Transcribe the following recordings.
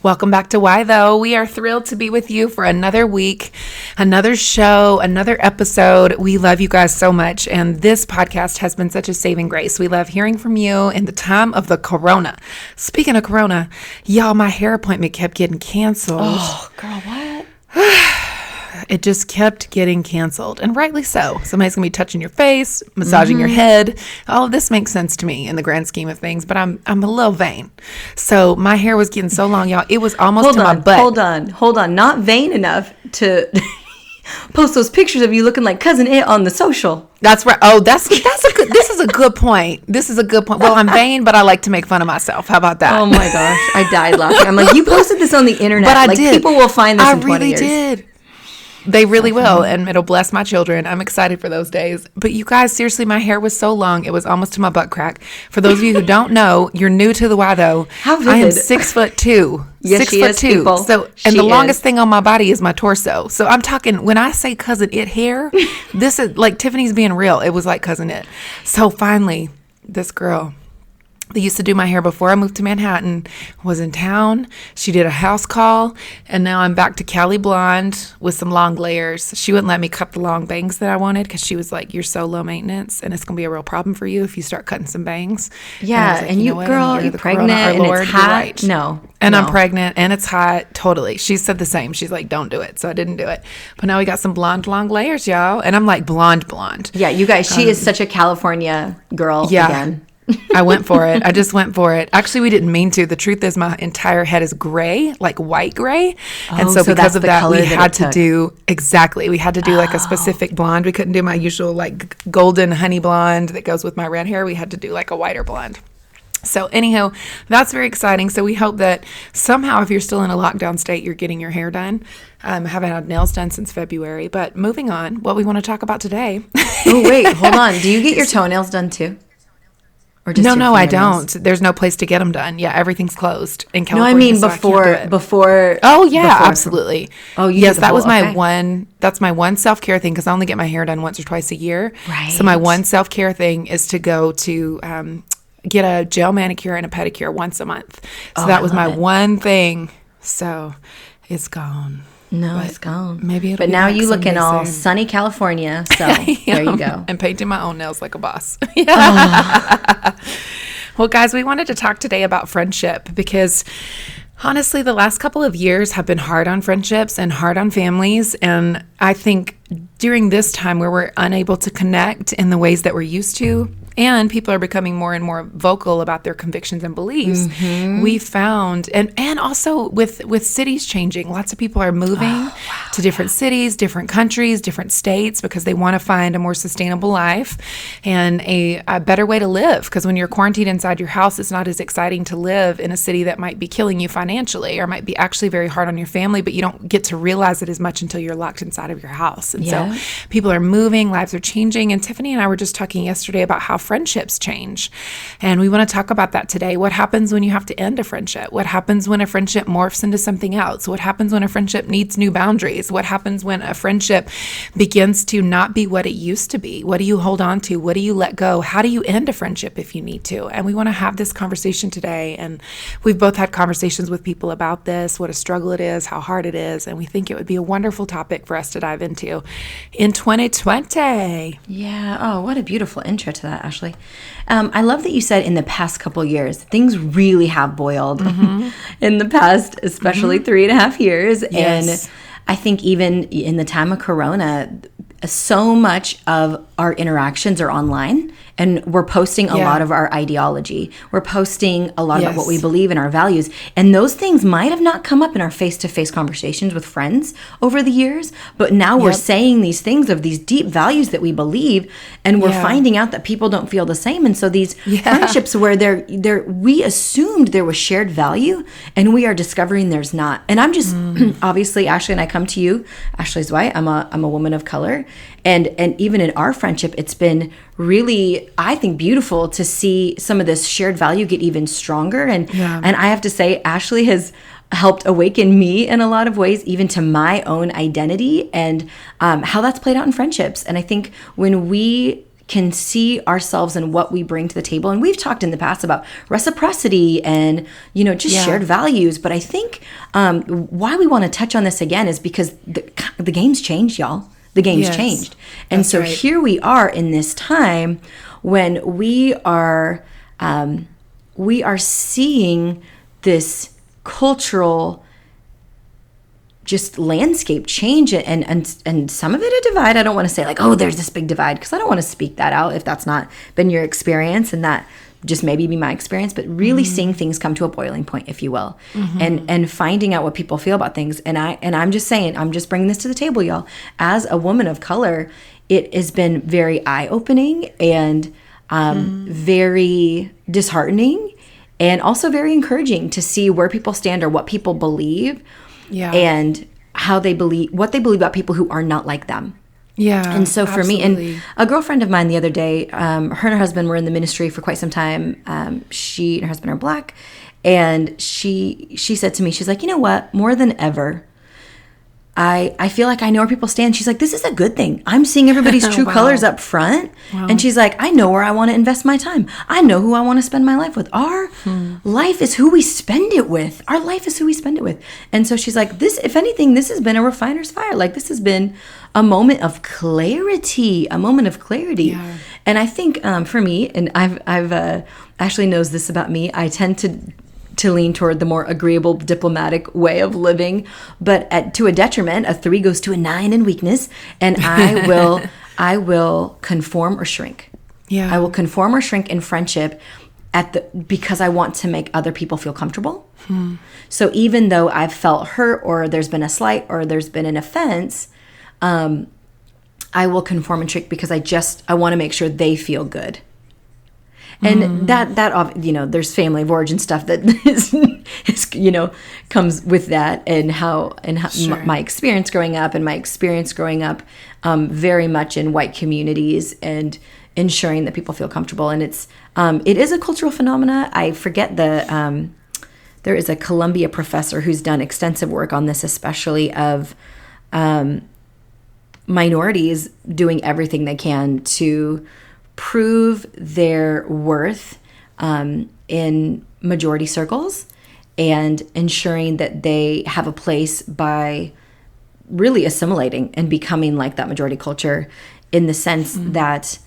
Welcome back to Why Tho. We are thrilled to be with you for another week, another show, another episode. We love you guys so much. And this podcast has been such a saving grace. We love hearing from you in the time of the corona. Speaking of corona, y'all, my hair appointment kept getting canceled. Oh, girl, what? it just kept getting canceled and rightly so somebody's gonna be touching your face massaging your mm-hmm. head all of this makes sense to me in the grand scheme of things but i'm i'm a little vain so my hair was getting so long y'all it was almost Hold to my on, butt hold on, hold on. Not vain enough to post those pictures of you looking like cousin it on the social. that's right oh that's that's a good this is a good point this is a good point well i'm vain but i like to make fun of myself how about that Oh my gosh, I died laughing. I'm like, you posted this on the internet. but I like, did. People will find this I in 20 really did. They really will, and it'll bless my children. I'm excited for those days. But you guys, seriously, my hair was so long; it was almost to my butt crack. For those of you who don't know, you're new to the why though. How I am six foot two. Yes, six foot is, two. people. So, and She the longest is. thing on my body is my torso. So I'm talking when I say cousin it hair. this is like Tiffany's being real. It was like cousin it. So finally, this girl that used to do my hair before I moved to Manhattan was in town. She did a house call, and now I'm back to Cali Blonde with some long layers. She wouldn't let me cut the long bangs that I wanted because she was like, "You're so low maintenance, and it's gonna be a real problem for you if you start cutting some bangs." Yeah, was like, and you, know what? girl, You're you pregnant corona, and Lord, it's hot. right. No, And I'm pregnant and it's hot. Totally. She said the same. She's like, don't do it. So I didn't do it. But now we got some blonde, long layers, y'all. And I'm like blonde, blonde. Yeah, you guys, she is such a California girl Um, Yeah. again. I went for it. I just went for it. Actually, we didn't mean to. The truth is, my entire head is gray, like white gray. and Oh, so, so because of that, we that had to do exactly. We had to do like a specific blonde. We couldn't do my usual like golden honey blonde that goes with my red hair. We had to do like a whiter blonde. So, anyhow, that's very exciting. So, we hope that somehow, if you're still in a lockdown state, you're getting your hair done. Um, I haven't had nails done since February. But moving on, what we want to talk about today. Oh wait, hold on. Do you get your toenails done too? Or just no, no, I don't. There's no place to get them done. Yeah, everything's closed in California. No, I mean so I before it. before. Oh yeah, before- absolutely. Oh, yes, that was my okay. one. That's my one self care thing because I only get my hair done once or twice a year. Right. So my one self care thing is to go to um, get a gel manicure and a pedicure once a month. So that Oh, I was my it. one thing. So it's gone. No, it's gone. maybe it'll But now you look in all soon. sunny California. So there you go. and painting my own nails like a boss. Oh. well, guys, we wanted to talk today about friendship because honestly, the last couple of years have been hard on friendships and hard on families. And I think during this time where we're unable to connect in the ways that we're used to, and people are becoming more and more vocal about their convictions and beliefs mm-hmm. we found and and also with with cities changing lots of people are moving oh, to different cities different countries different states because they want to find a more sustainable life and a, a better way to live because when you're quarantined inside your house it's not as exciting to live in a city that might be killing you financially or might be actually very hard on your family but you don't get to realize it as much until you're locked inside of your house and Yeah. so people are moving, lives are changing. And Tiffany and I were just talking yesterday about how friendships change. And we want to talk about that today. What happens when you have to end a friendship? What happens when a friendship morphs into something else? What happens when a friendship needs new boundaries? What happens when a friendship begins to not be what it used to be? What do you hold on to? What do you let go? How do you end a friendship if you need to? And we want to have this conversation today. And we've both had conversations with people about this, what a struggle it is, how hard it is. And we think it would be a wonderful topic for us to dive into in 2020. Yeah. Oh, what a beautiful intro to that, Ashley. Um, I love that you said in the past couple years things really have boiled in the past, especially three and a half years. Yes. And I think even in the time of Corona, so much of our interactions are online and we're posting a Yeah. lot of our ideology. We're posting a lot of what we believe in our values. And those things might have not come up in our face to face conversations with friends over the years, but now we're saying these things of these deep values that we believe and we're Yeah. finding out that people don't feel the same. And so these Yeah. friendships where they're there we assumed there was shared value and we are discovering there's not. And I'm just Mm. obviously Ashley and I come to you. Ashley's white. I'm a I'm a woman of color. And and even in our friendship, it's been really, I think, beautiful to see some of this shared value get even stronger. And Yeah. and I have to say, Ashley has helped awaken me in a lot of ways, even to my own identity and um, how that's played out in friendships. And I think when we can see ourselves and what we bring to the table and we've talked in the past about reciprocity and you know just Yeah. shared values but i think um, why we want to touch on this again is because the, the game's changed y'all the game's Yes. changed and That's so right. here we are in this time when we are um, we are seeing this cultural just landscape change and and and some of it a divide. I don't want to say like oh there's this big divide because i don't want to speak that out if that's not been your experience and that just maybe be my experience but really seeing things come to a boiling point if you will and and finding out what people feel about things. And i and i'm just saying i'm just bringing this to the table y'all. As a woman of color it has been very eye-opening and um, very disheartening and also very encouraging to see where people stand or what people believe Yeah. and how they believe what they believe about people who are not like them yeah. and so for me and a girlfriend of mine the other day um, her and her husband were in the ministry for quite some time um, she and her husband are black and she she said to me she's like you know what more than ever I, I feel like I know where people stand. She's like, this is a good thing. I'm seeing everybody's true Wow. colors up front. And she's like, I know where I want to invest my time. I know who I want to spend my life with. Our life is who we spend it with. Our life is who we spend it with. And so she's like, this, if anything, this has been a refiner's fire. Like, this has been a moment of clarity, a moment of clarity. Yeah. And I think um, for me, and I've, I've, uh, Ashley knows this about me, I tend to to lean toward the more agreeable diplomatic way of living but at to a detriment a 3 goes to a 9 in weakness and I will I will conform or shrink. Yeah. I will conform or shrink in friendship at the because I want to make other people feel comfortable. So even though I've felt hurt or there's been a slight or there's been an offense um, I will conform and shrink because I just I want to make sure they feel good and that that you know there's family of origin stuff that is, is you know comes with that and how and how Sure. m- my experience growing up and my experience growing up um, very much in white communities and ensuring that people feel comfortable. And it's um, it is a cultural phenomena. I forget the um, there is a columbia professor who's done extensive work on this especially of um, minorities doing everything they can to prove their worth um, in majority circles and ensuring that they have a place by really assimilating and becoming like that majority culture in the sense that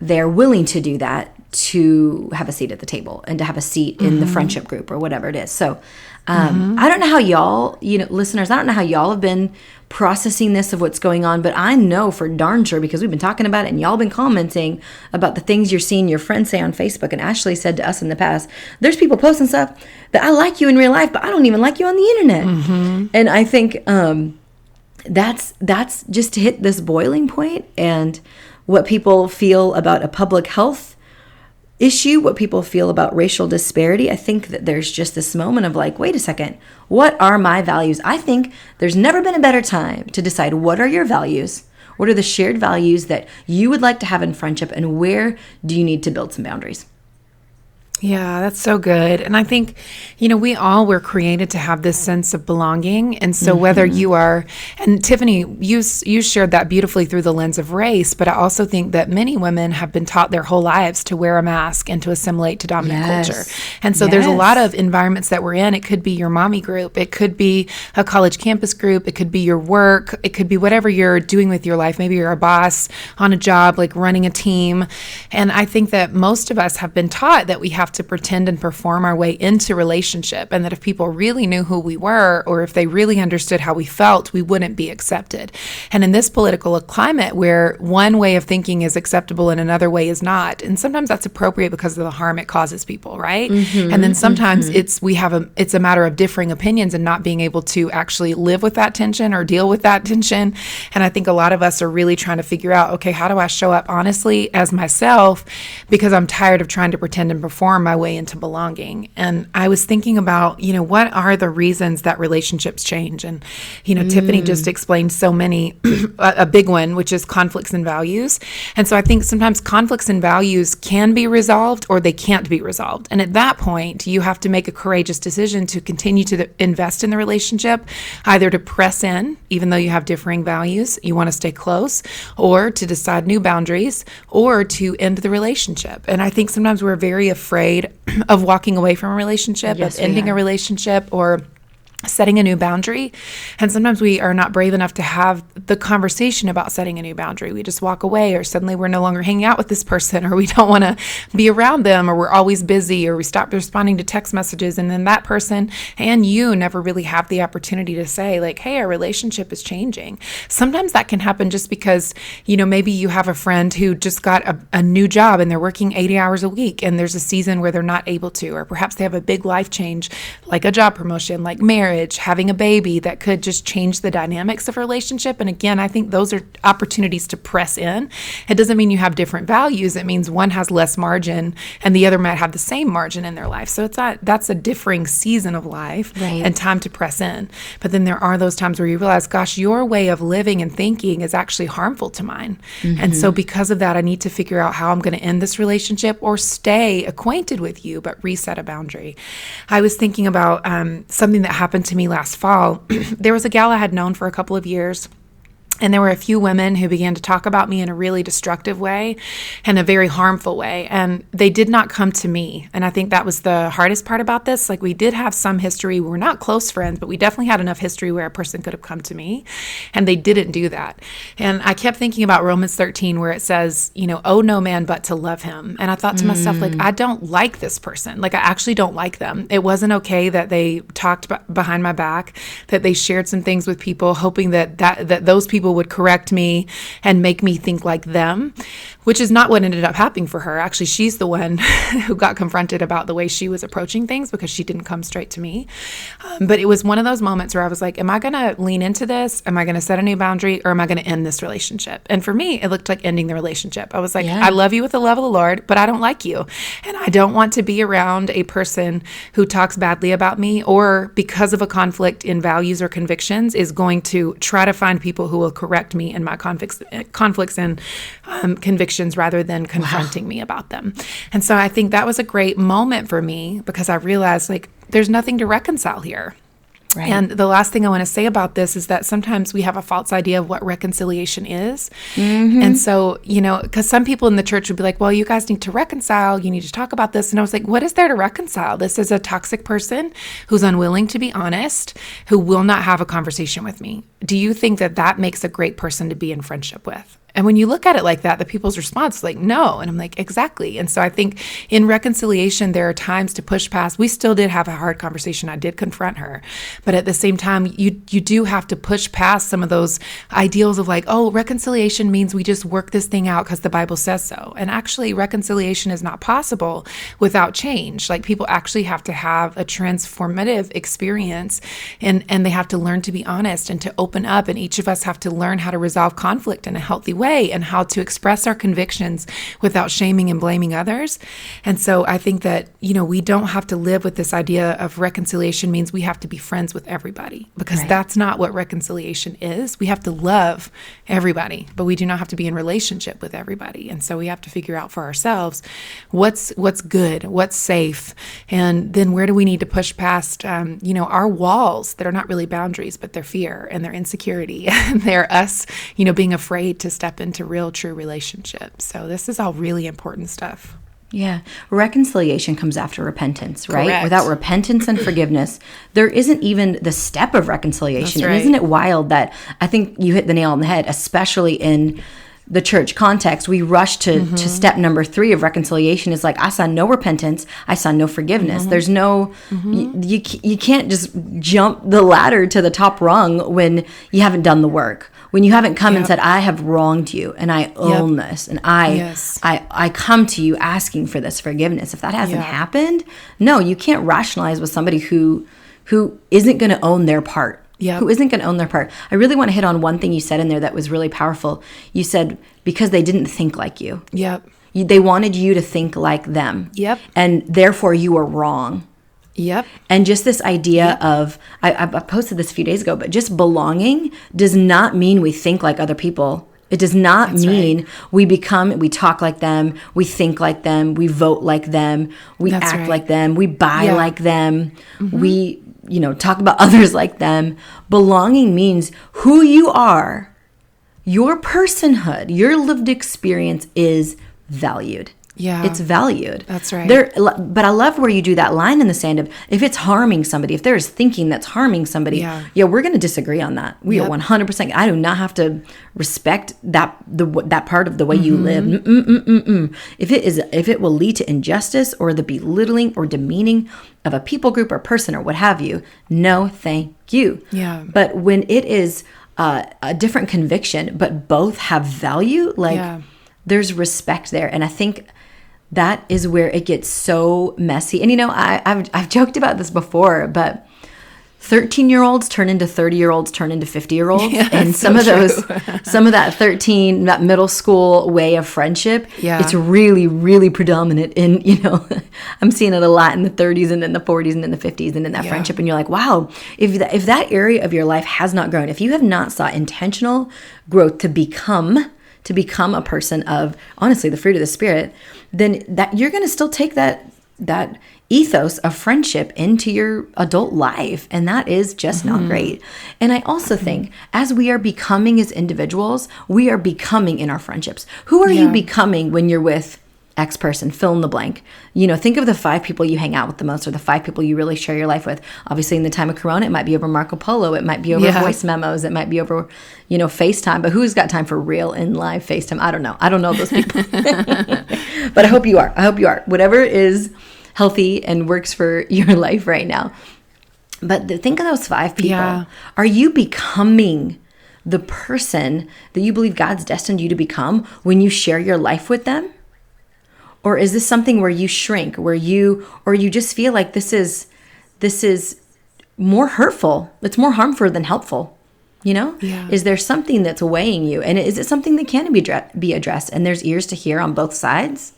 they're willing to do that to have a seat at the table and to have a seat in the friendship group or whatever it is. So um, I don't know how y'all, you know, listeners, I don't know how y'all have been processing this of what's going on, but I know for darn sure because we've been talking about it and y'all been commenting about the things you're seeing your friends say on Facebook. And Ashley said to us in the past, there's people posting stuff that I like you in real life, but I don't even like you on the internet. And I think, um, that's that's just to hit this boiling point and what people feel about a public health issue what people feel about racial disparity i think that there's just this moment of like wait a second what are my values? I think there's never been a better time to decide what are your values what are the shared values that you would like to have in friendship and where do you need to build some boundaries Yeah, that's so good. And I think, you know, we all were created to have this sense of belonging. And so whether mm-hmm. you are and Tiffany, you you shared that beautifully through the lens of race, but I also think that many women have been taught their whole lives to wear a mask and to assimilate to dominant Yes. culture. And so there's a lot of environments that we're in. It could be your mommy group, it could be a college campus group, it could be your work, it could be whatever you're doing with your life. Maybe you're a boss on a job like running a team. And I think that most of us have been taught that we have have to pretend and perform our way into relationship, and that if people really knew who we were or if they really understood how we felt, we wouldn't be accepted. And in this political climate where one way of thinking is acceptable and another way is not, and sometimes that's appropriate because of the harm it causes people, right? Mm-hmm, and then sometimes mm-hmm. it's we have a it's a matter of differing opinions and not being able to actually live with that tension or deal with that tension. And I think a lot of us are really trying to figure out, okay, how do I show up honestly as myself because I'm tired of trying to pretend and perform my way into belonging. And I was thinking about, you know, what are the reasons that relationships change? And, you know, mm. Tiffany just explained so many, a big one, which is conflicts and values. And so I think sometimes conflicts and values can be resolved or they can't be resolved. And at that point, you have to make a courageous decision to continue to invest in the relationship, either to press in, even though you have differing values, you want to stay close, or to decide new boundaries, or to end the relationship. And I think sometimes we're very afraid of walking away from a relationship, yes, of ending a relationship, or setting a new boundary. And sometimes we are not brave enough to have the conversation about setting a new boundary. We just walk away, or suddenly we're no longer hanging out with this person, or we don't want to be around them, or we're always busy, or we stop responding to text messages. And then that person and you never really have the opportunity to say, like, hey, our relationship is changing. Sometimes that can happen just because, you know, maybe you have a friend who just got a, a new job and they're working 80 hours a week, and there's a season where they're not able to, or perhaps they have a big life change, like a job promotion, like marriage marriage, having a baby that could just change the dynamics of a relationship. And again, I think those are opportunities to press in. It doesn't mean you have different values. It means one has less margin and the other might have the same margin in their life. So it's not that's a differing season of life right. and time to press in. But then there are those times where you realize, gosh, your way of living and thinking is actually harmful to mine. Mm-hmm. And so because of that, I need to figure out how I'm going to end this relationship or stay acquainted with you, but reset a boundary. I was thinking about um, something that happened happened to me last fall. there was a gal I had known for a couple of years and there were a few women who began to talk about me in a really destructive way and a very harmful way. And they did not come to me. And I think that was the hardest part about this. Like, we did have some history. We we're not close friends, but we definitely had enough history where a person could have come to me. And they didn't do that. And I kept thinking about Romans 13, where it says, you know, owe no man but to love him. And I thought to mm. myself, like, mm. I don't like this person. Like, I actually don't like them. It wasn't okay that they talked b- behind my back, that they shared some things with people, hoping that, that, that those people would correct me and make me think like them, which is not what ended up happening for her. Actually, she's the one who got confronted about the way she was approaching things because she didn't come straight to me. Um, but it was one of those moments where I was like, Am I going to lean into this? Am I going to set a new boundary or am I going to end this relationship? And for me, it looked like ending the relationship. I was like, yeah. I love you with the love of the Lord, but I don't like you. And I don't want to be around a person who talks badly about me or because of a conflict in values or convictions is going to try to find people who will correct me in my conflicts, conflicts and um, convictions rather than confronting wow. me about them. And so I think that was a great moment for me because I realized like there's nothing to reconcile here. Right. And the last thing I want to say about this is that sometimes we have a false idea of what reconciliation is. Mm-hmm. And so, you know, because some people in the church would be like, well, you guys need to reconcile. You need to talk about this. And I was like, what is there to reconcile? This is a toxic person who's unwilling to be honest, who will not have a conversation with me. Do you think that that makes a great person to be in friendship with? And when you look at it like that, the people's response is like, no. And I'm like, exactly. And so I think in reconciliation, there are times to push past. We still did have a hard conversation. I did confront her. But at the same time, you you do have to push past some of those ideals of like, oh, reconciliation means we just work this thing out because the Bible says so. And actually, reconciliation is not possible without change. Like people actually have to have a transformative experience and, and they have to learn to be honest and to open up. And each of us have to learn how to resolve conflict in a healthy way and how to express our convictions without shaming and blaming others. And so I think that, you know, we don't have to live with this idea of reconciliation means we have to be friends with everybody because right. that's not what reconciliation is. We have to love everybody, but we do not have to be in relationship with everybody. And so we have to figure out for ourselves what's what's good, what's safe, and then where do we need to push past um, you know, our walls that are not really boundaries, but they're fear and their insecurity and they're us, you know, being afraid to step step into real true relationships. So this is all really important stuff. Yeah. Reconciliation comes after repentance, right? Correct. Without repentance and forgiveness, there isn't even the step of reconciliation. Right. And isn't it wild that I think you hit the nail on the head, especially in the church context, we rush to, Mm-hmm. to step number three of reconciliation is like, I saw no repentance. I saw no Mm-hmm. forgiveness. There's no, you, you, you can't just jump the ladder to the top rung when you haven't done the work. When you haven't come and said, I have wronged you and I own this and I, Yes. I, I come to you asking for this forgiveness. If that hasn't Yeah. happened, no, you can't rationalize with somebody who, who isn't going to own their part Yep. who isn't going to own their part. I really want to hit on one thing you said in there that was really powerful. You said because they didn't think like you. Yep. you they wanted you to think like them. Yep. And therefore you were wrong. Yep. And just this idea of, I, I posted this a few days ago, but just belonging does not mean we think like other people. It does not mean we become, we talk like them, we think like them, we vote like them, we That's act right. like them, we buy Yeah. Mm-hmm. like them, we, you know, talk about others like them. Belonging means who you are, your personhood, your lived experience is valued. Yeah. It's valued. That's right. There, but I love where you do that line in the sand of if it's harming somebody, if there is thinking that's harming somebody, Yeah. yeah, we're going to disagree on that. We Yep. are one hundred percent. I do not have to respect that the that part of the way you Mm-hmm. live. Mm-mm-mm-mm. If it is, if it will lead to injustice or the belittling or demeaning of a people group or person or what have you, no, thank you. Yeah. But when it is uh, a different conviction, but both have value, like Yeah. there's respect there, and I think that is where it gets so messy. And you know, I, I've I've joked about this before, but. 13 year olds turn into 30 year olds turn into 50 year olds and some of those some of that 13 that middle school way of friendship Yeah. it's really really predominant in you know i'm seeing it a lot in the 30s and in the 40s and in the 50s and in that Yeah. friendship and you're like wow if that if that area of your life has not grown if you have not sought intentional growth to become to become a person of honestly the fruit of the spirit then that you're going to still take that that ethos of friendship into your adult life and that is just not mm-hmm. great. And i also mm-hmm. think as we are becoming as individuals we are becoming in our friendships. Who are you becoming when you're with X person, fill in the blank. You know, think of the five people you hang out with the most or the five people you really share your life with. Obviously, in the time of Corona, it might be over Marco Polo, it might be over Yeah. voice memos, it might be over, you know, FaceTime. But who's got time for real in live FaceTime? I don't know. I don't know those people. but I hope you are. I hope you are. Whatever is healthy and works for your life right now. But th- think of those five people. Yeah. Are you becoming the person that you believe God's destined you to become when you share your life with them? Or is this something where you shrink, where you or you just feel like this is this is more hurtful. It's more harmful than helpful. You know? Yeah. Is there something that's weighing you? And is it something that can be be addressed and there's ears to hear on both sides?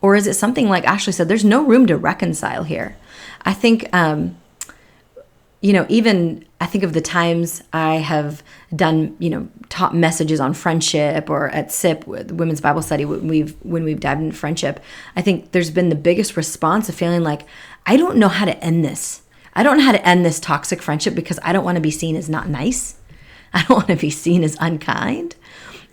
Or is it something like Ashley said, there's no room to reconcile here? I think um, you know, even I think of the times I have done, you know, taught messages on friendship or at SIP, Women's Bible Study, when we've when we've dived into friendship. I think there's been the biggest response of feeling like I don't know how to end this. I don't know how to end this toxic friendship because I don't want to be seen as not nice. I don't want to be seen as unkind.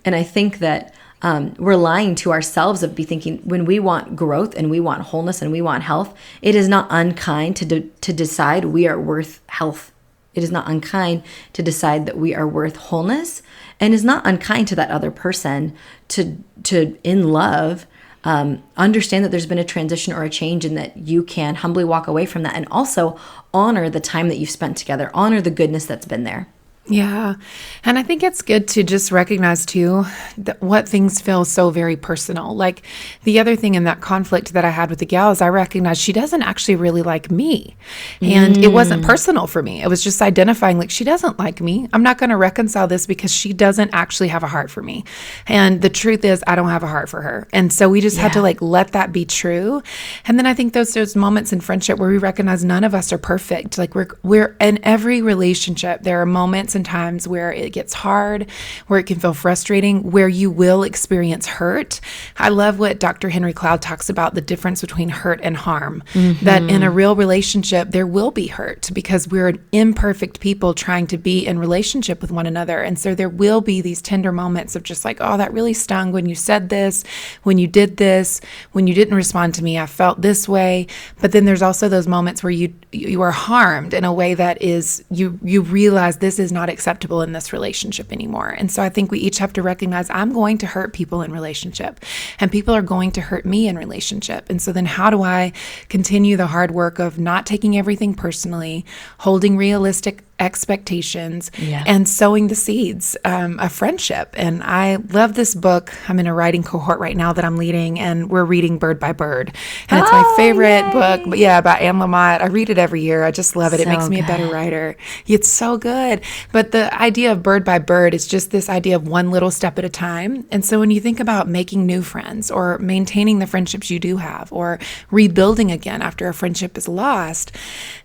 And I think that um, we're lying to ourselves of be thinking when we want growth and we want wholeness and we want health, it is not unkind to de- to decide we are worth health. It is not unkind to decide that we are worth wholeness, and is not unkind to that other person to to in love um, understand that there's been a transition or a change and that you can humbly walk away from that and also honor the time that you've spent together honor the goodness that's been there Yeah. And I think it's good to just recognize too that what things feel so very personal. Like the other thing in that conflict that I had with the gal is I recognized she doesn't actually really like me. And it wasn't mm. personal for me. It was just identifying like she doesn't like me. I'm not going to reconcile this because she doesn't actually have a heart for me. And the truth is I don't have a heart for her. And so we just had to like let that be true. And then I think those those moments in friendship where we recognize none of us are perfect. Like we're we're in every relationship there are moments and times where it gets hard, where it can feel frustrating, where you will experience hurt. I love what Dr. Henry Cloud talks about the difference between hurt and harm. Mm-hmm. That in a real relationship there will be hurt because we're an imperfect people trying to be in relationship with one another. And so there will be these tender moments of just like, oh, that really stung when you said this, when you did this, when you didn't respond to me, I felt this way. But then there's also those moments where you you are harmed in a way that is you you realize this is not not acceptable in this relationship anymore. And so I think we each have to recognize I'm going to hurt people in relationship and people are going to hurt me in relationship. And so then how do I continue the hard work of not taking everything personally, holding realistic expectations yeah. and sowing the seeds um, of friendship. And I love this book. I'm in a writing cohort right now that I'm leading, and we're reading Bird by Bird. And oh, it's my oh, favorite yay. book. But yeah, about Anne Lamott. I read it every year. I just love it. So it makes me good. a better writer. It's so good. But the idea of Bird by Bird is just this idea of one little step at a time. And so when you think about making new friends or maintaining the friendships you do have or rebuilding again after a friendship is lost,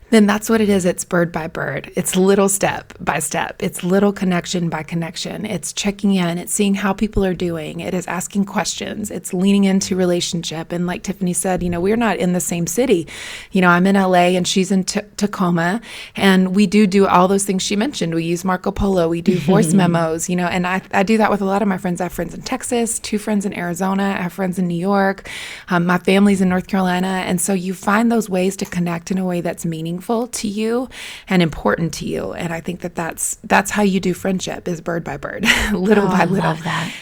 then that's what it is. It's bird by bird. It's little step by step. It's little connection by connection. It's checking in. It's seeing how people are doing. It is asking questions. It's leaning into relationship. And like Tiffany said, you know, we're not in the same city. You know, I'm in LA and she's in T- Tacoma. And we do do all those things she mentioned. We use Marco Polo. We do voice memos, you know, and I, I do that with a lot of my friends. I have friends in Texas, two friends in Arizona. I have friends in New York. Um, my family's in North Carolina. And so you find those ways to connect in a way that's meaningful meaningful to you and important to you. And I think that that's that's how you do friendship is bird by bird, little oh, by little.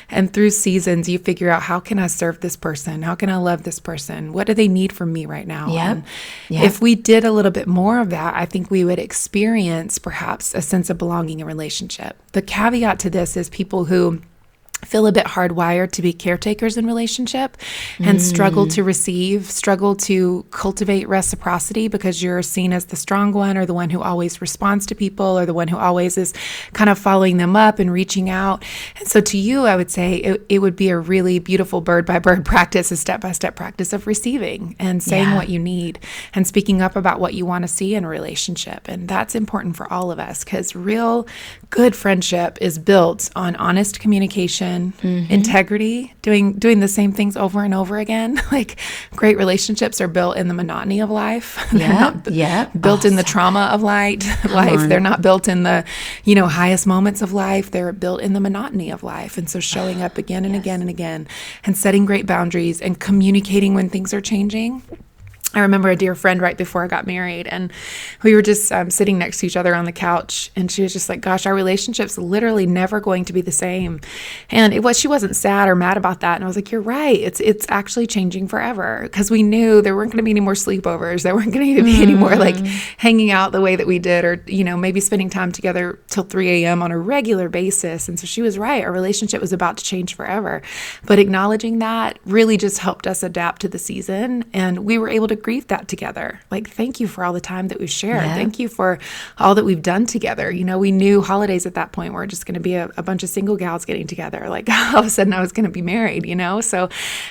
And through seasons, you figure out how can I serve this person? How can I love this person? What do they need from me right now? Yeah. Yep. If we did a little bit more of that, I think we would experience perhaps a sense of belonging in relationship. The caveat to this is people who feel a bit hardwired to be caretakers in relationship and mm. struggle to receive struggle to cultivate reciprocity because you're seen as the strong one or the one who always responds to people or the one who always is kind of following them up and reaching out and so to you i would say it, it would be a really beautiful bird by bird practice a step by step practice of receiving and saying yeah. what you need and speaking up about what you want to see in a relationship and that's important for all of us because real good friendship is built on honest communication mm-hmm. integrity, doing doing the same things over and over again. like great relationships are built in the monotony of life. Yeah, yeah. Built oh, in the trauma of light life. On. They're not built in the, you know, highest moments of life. They're built in the monotony of life. And so showing up again and yes. again and again and setting great boundaries and communicating when things are changing I remember a dear friend right before I got married, and we were just um, sitting next to each other on the couch, and she was just like, "Gosh, our relationship's literally never going to be the same." And it was she wasn't sad or mad about that, and I was like, "You're right. It's it's actually changing forever." Because we knew there weren't going to be any more sleepovers, there weren't going to be mm. any more like mm. hanging out the way that we did, or you know maybe spending time together till 3 a.m. on a regular basis. And so she was right. Our relationship was about to change forever, but acknowledging that really just helped us adapt to the season, and we were able to grieve that together. Like, thank you for all the time that we've shared. Yeah. Thank you for all that we've done together. You know, we knew holidays at that point were just going to be a, a, bunch of single gals getting together. Like, all of a sudden I was going to be married, you know? So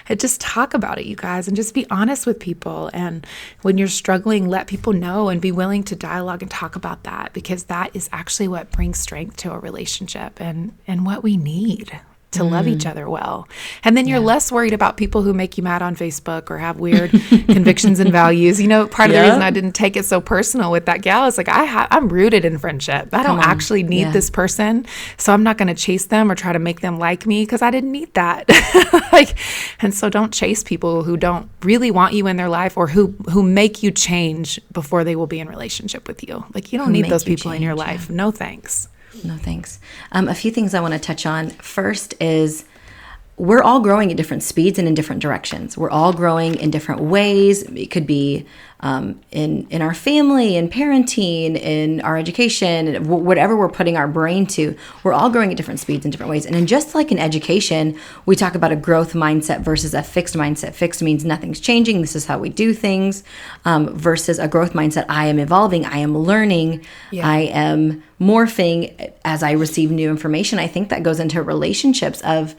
uh, just talk about it, you guys, and just be honest with people. And when you're struggling, let people know and be willing to dialogue and talk about that because that is actually what brings strength to a relationship and, and what we need to mm. love each mm. other well. And then you're yeah. less worried about people who make you mad on Facebook or have weird convictions and values. You know, part of the reason I didn't take it so personal with that gal is like I ha- I'm rooted in friendship. I don't actually need yeah. this person, so I'm not going to chase them or try to make them like me because I didn't need that. like, and so don't chase people who don't really want you in their life or who who make you change before they will be in relationship with you. Like you don't who need those people change, in your life. Yeah. No thanks. No, thanks. Um, a few things I want to touch on. First is we're all growing at different speeds and in different directions. We're all growing in different ways. It could be um, in in our family, in parenting, in our education, whatever we're putting our brain to. We're all growing at different speeds in different ways. And in just like in education, we talk about a growth mindset versus a fixed mindset. Fixed means nothing's changing. This is how we do things. Um, versus a growth mindset. I am evolving. I am learning. Yeah. I am morphing as I receive new information. I think that goes into relationships of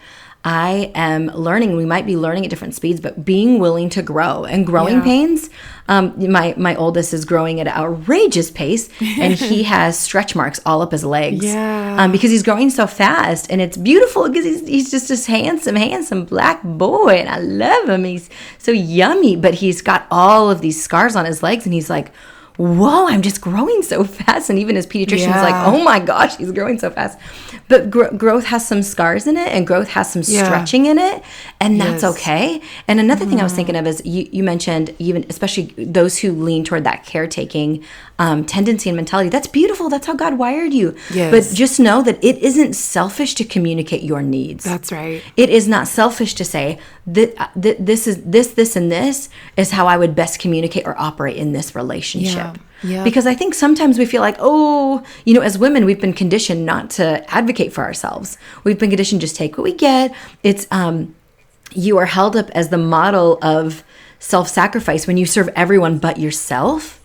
I am learning. We might be learning at different speeds, but being willing to grow and growing yeah. pains. Um, my my oldest is growing at an outrageous pace, and he has stretch marks all up his legs. Yeah. Um, because he's growing so fast, and it's beautiful because he's he's just this handsome, handsome black boy, and I love him. He's so yummy, but he's got all of these scars on his legs, and he's like whoa, I'm just growing so fast. And even his pediatrician's yeah. like, oh my gosh, he's growing so fast. But gr- growth has some scars in it and growth has some yeah. stretching in it. And that's yes. okay. And another mm. thing I was mm. thinking of is you, you mentioned even, especially those who lean toward that caretaking um, tendency and mentality. That's beautiful. That's how God wired you. Yes. But just know that it isn't selfish to communicate your needs. That's right. It is not selfish to say that, that this is this, this, and this is how I would best communicate or operate in this relationship. Yeah. Yeah. Because I think sometimes we feel like, oh, you know, as women, we've been conditioned not to advocate for ourselves. We've been conditioned just take what we get. It's um, you are held up as the model of self-sacrifice when you serve everyone but yourself.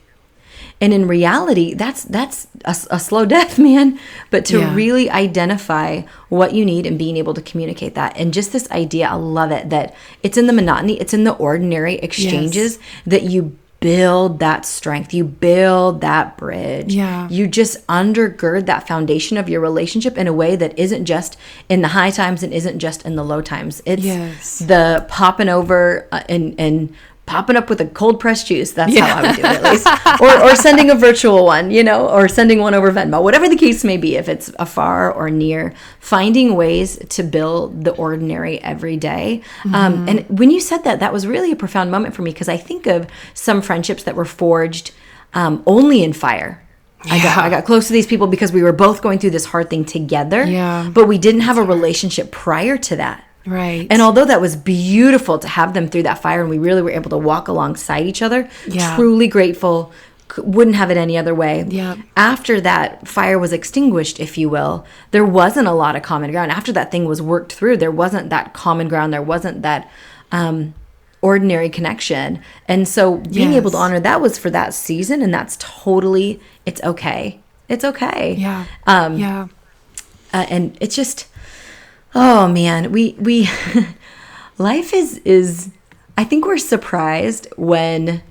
And in reality, that's that's a, a slow death, man. But to Yeah. really identify what you need and being able to communicate that, and just this idea, I love it that it's in the monotony, it's in the ordinary exchanges that you build that strength, you build that bridge. Yeah. You just undergird that foundation of your relationship in a way that isn't just in the high times and isn't just in the low times. It's Yes. the popping over uh, and and popping up with a cold pressed juice. That's how I would do it at least. or or sending a virtual one, you know, or sending one over Venmo, whatever the case may be, if it's afar or near, finding ways to build the ordinary every day. Um, and when you said that, that was really a profound moment for me because I think of some friendships that were forged um, only in fire. I got I got close to these people because we were both going through this hard thing together. Yeah. But we didn't have a relationship prior to that. Right. And although that was beautiful to have them through that fire and we really were able to walk alongside each other, Yeah. truly grateful, wouldn't have it any other way. Yeah. After that fire was extinguished, if you will, there wasn't a lot of common ground. After that thing was worked through, there wasn't that common ground. There wasn't that um, ordinary connection. And so being able to honor that was for that season, and that's totally, it's okay. It's okay. yeah. Um, yeah. uh, and it's just oh man. We we life is is i think we're surprised when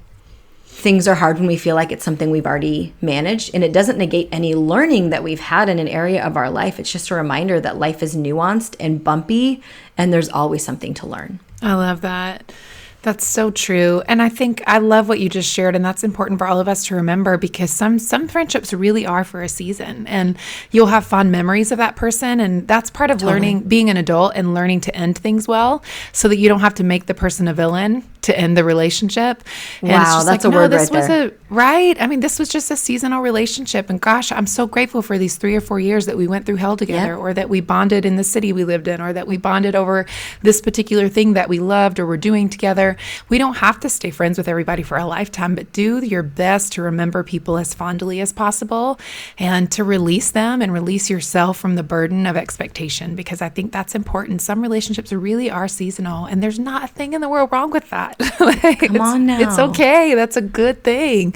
things are hard when we feel like it's something we've already managed and it doesn't negate any learning that we've had in an area of our life. It's just a reminder that life is nuanced and bumpy and there's always something to learn. I love that. That's so true. And I think I love what you just shared and that's important for all of us to remember because some some friendships really are for a season and you'll have fond memories of that person and that's part of learning being an adult and learning to end things well so that you don't have to make the person a villain to end the relationship. And it's Wow, just that's like, a no, word this right was there. a right. I mean, this was just a seasonal relationship and gosh, I'm so grateful for these 3 or 4 years that we went through hell together or that we bonded in the city we lived in or that we bonded over this particular thing that we loved or were doing together. We don't have to stay friends with everybody for a lifetime, but do your best to remember people as fondly as possible and to release them and release yourself from the burden of expectation because I think that's important. Some relationships really are seasonal and there's not a thing in the world wrong with that. Like, it's, on now. It's okay. That's a good thing.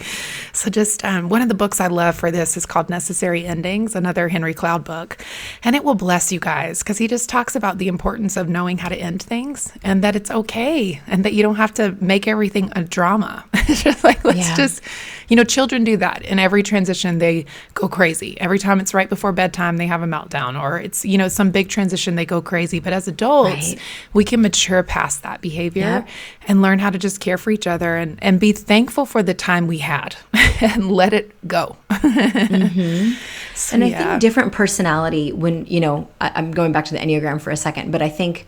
So, just um, one of the books I love for this is called Necessary Endings, another Henry Cloud book. And it will bless you guys because he just talks about the importance of knowing how to end things and that it's okay and that you don't have to make everything a drama. It's just like, let's Yeah. just, you know, children do that. In every transition, they go crazy. Every time it's right before bedtime, they have a meltdown, or it's, you know, some big transition, they go crazy. But as adults, Right. we can mature past that behavior Yep. and learn how to just care for each other and, and be thankful for the time we had and let it go. Mm-hmm. So, and I yeah. think different personality when you know I, I'm going back to the enneagram for a second, but I think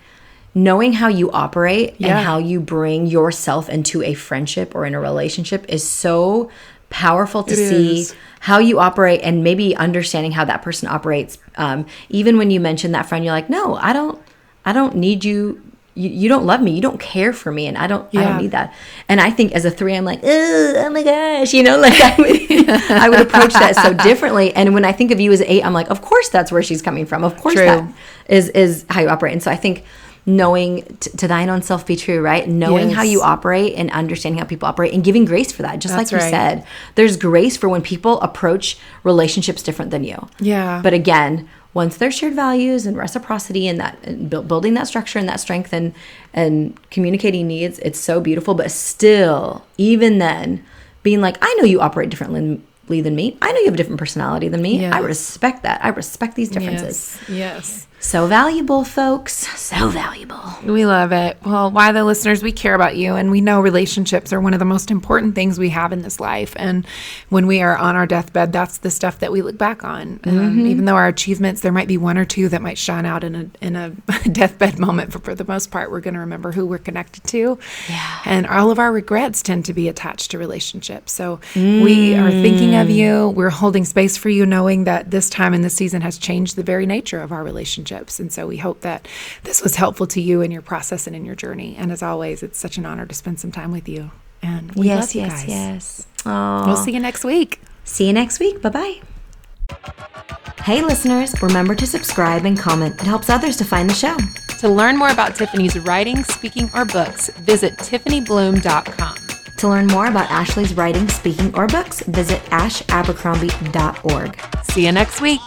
knowing how you operate Yeah. and how you bring yourself into a friendship or in a relationship is so powerful to It see is. how you operate and maybe understanding how that person operates. Um, even when you mention that friend, you're like, no, I don't, I don't need you. You, you don't love me. You don't care for me, and I don't. I don't need that. And I think as a three, I'm like, oh, my gosh, you know, like I would, I would approach that so differently. And when I think of you as eight, I'm like, of course that's where she's coming from. Of course True. that is is how you operate. And so I think knowing t- to thine own self be true, right? Knowing how you operate and understanding how people operate and giving grace for that. Just That's like you right. said, there's grace for when people approach relationships different than you. Yeah. But again, once there's shared values and reciprocity and that and buil- building that structure and that strength and and communicating needs, it's so beautiful. But still, even then, being like, I know you operate differently than me. I know you have a different personality than me. I respect that. I respect these differences. Yes. Yes. So valuable, folks. So valuable. We love it. Well, why the listeners, we care about you and we know relationships are one of the most important things we have in this life. And when we are on our deathbed, that's the stuff that we look back on. Um, even though our achievements, there might be one or two that might shine out in a, in a deathbed moment, but for the most part, we're going to remember who we're connected to. Yeah. And all of our regrets tend to be attached to relationships. So we are thinking of you. We're holding space for you, knowing that this time in this season has changed the very nature of our relationships. And so we hope that this was helpful to you in your process and in your journey. And as always, it's such an honor to spend some time with you. And we yes, love you yes, guys. yes. Aw. We'll see you next week. See you next week. Bye bye. Hey, listeners, remember to subscribe and comment. It helps others to find the show. To learn more about Tiffany's writing, speaking, or books, visit TiffanyBluhm.com. To learn more about Ashley's writing, speaking, or books, visit ashabercrombie.org. See you next week.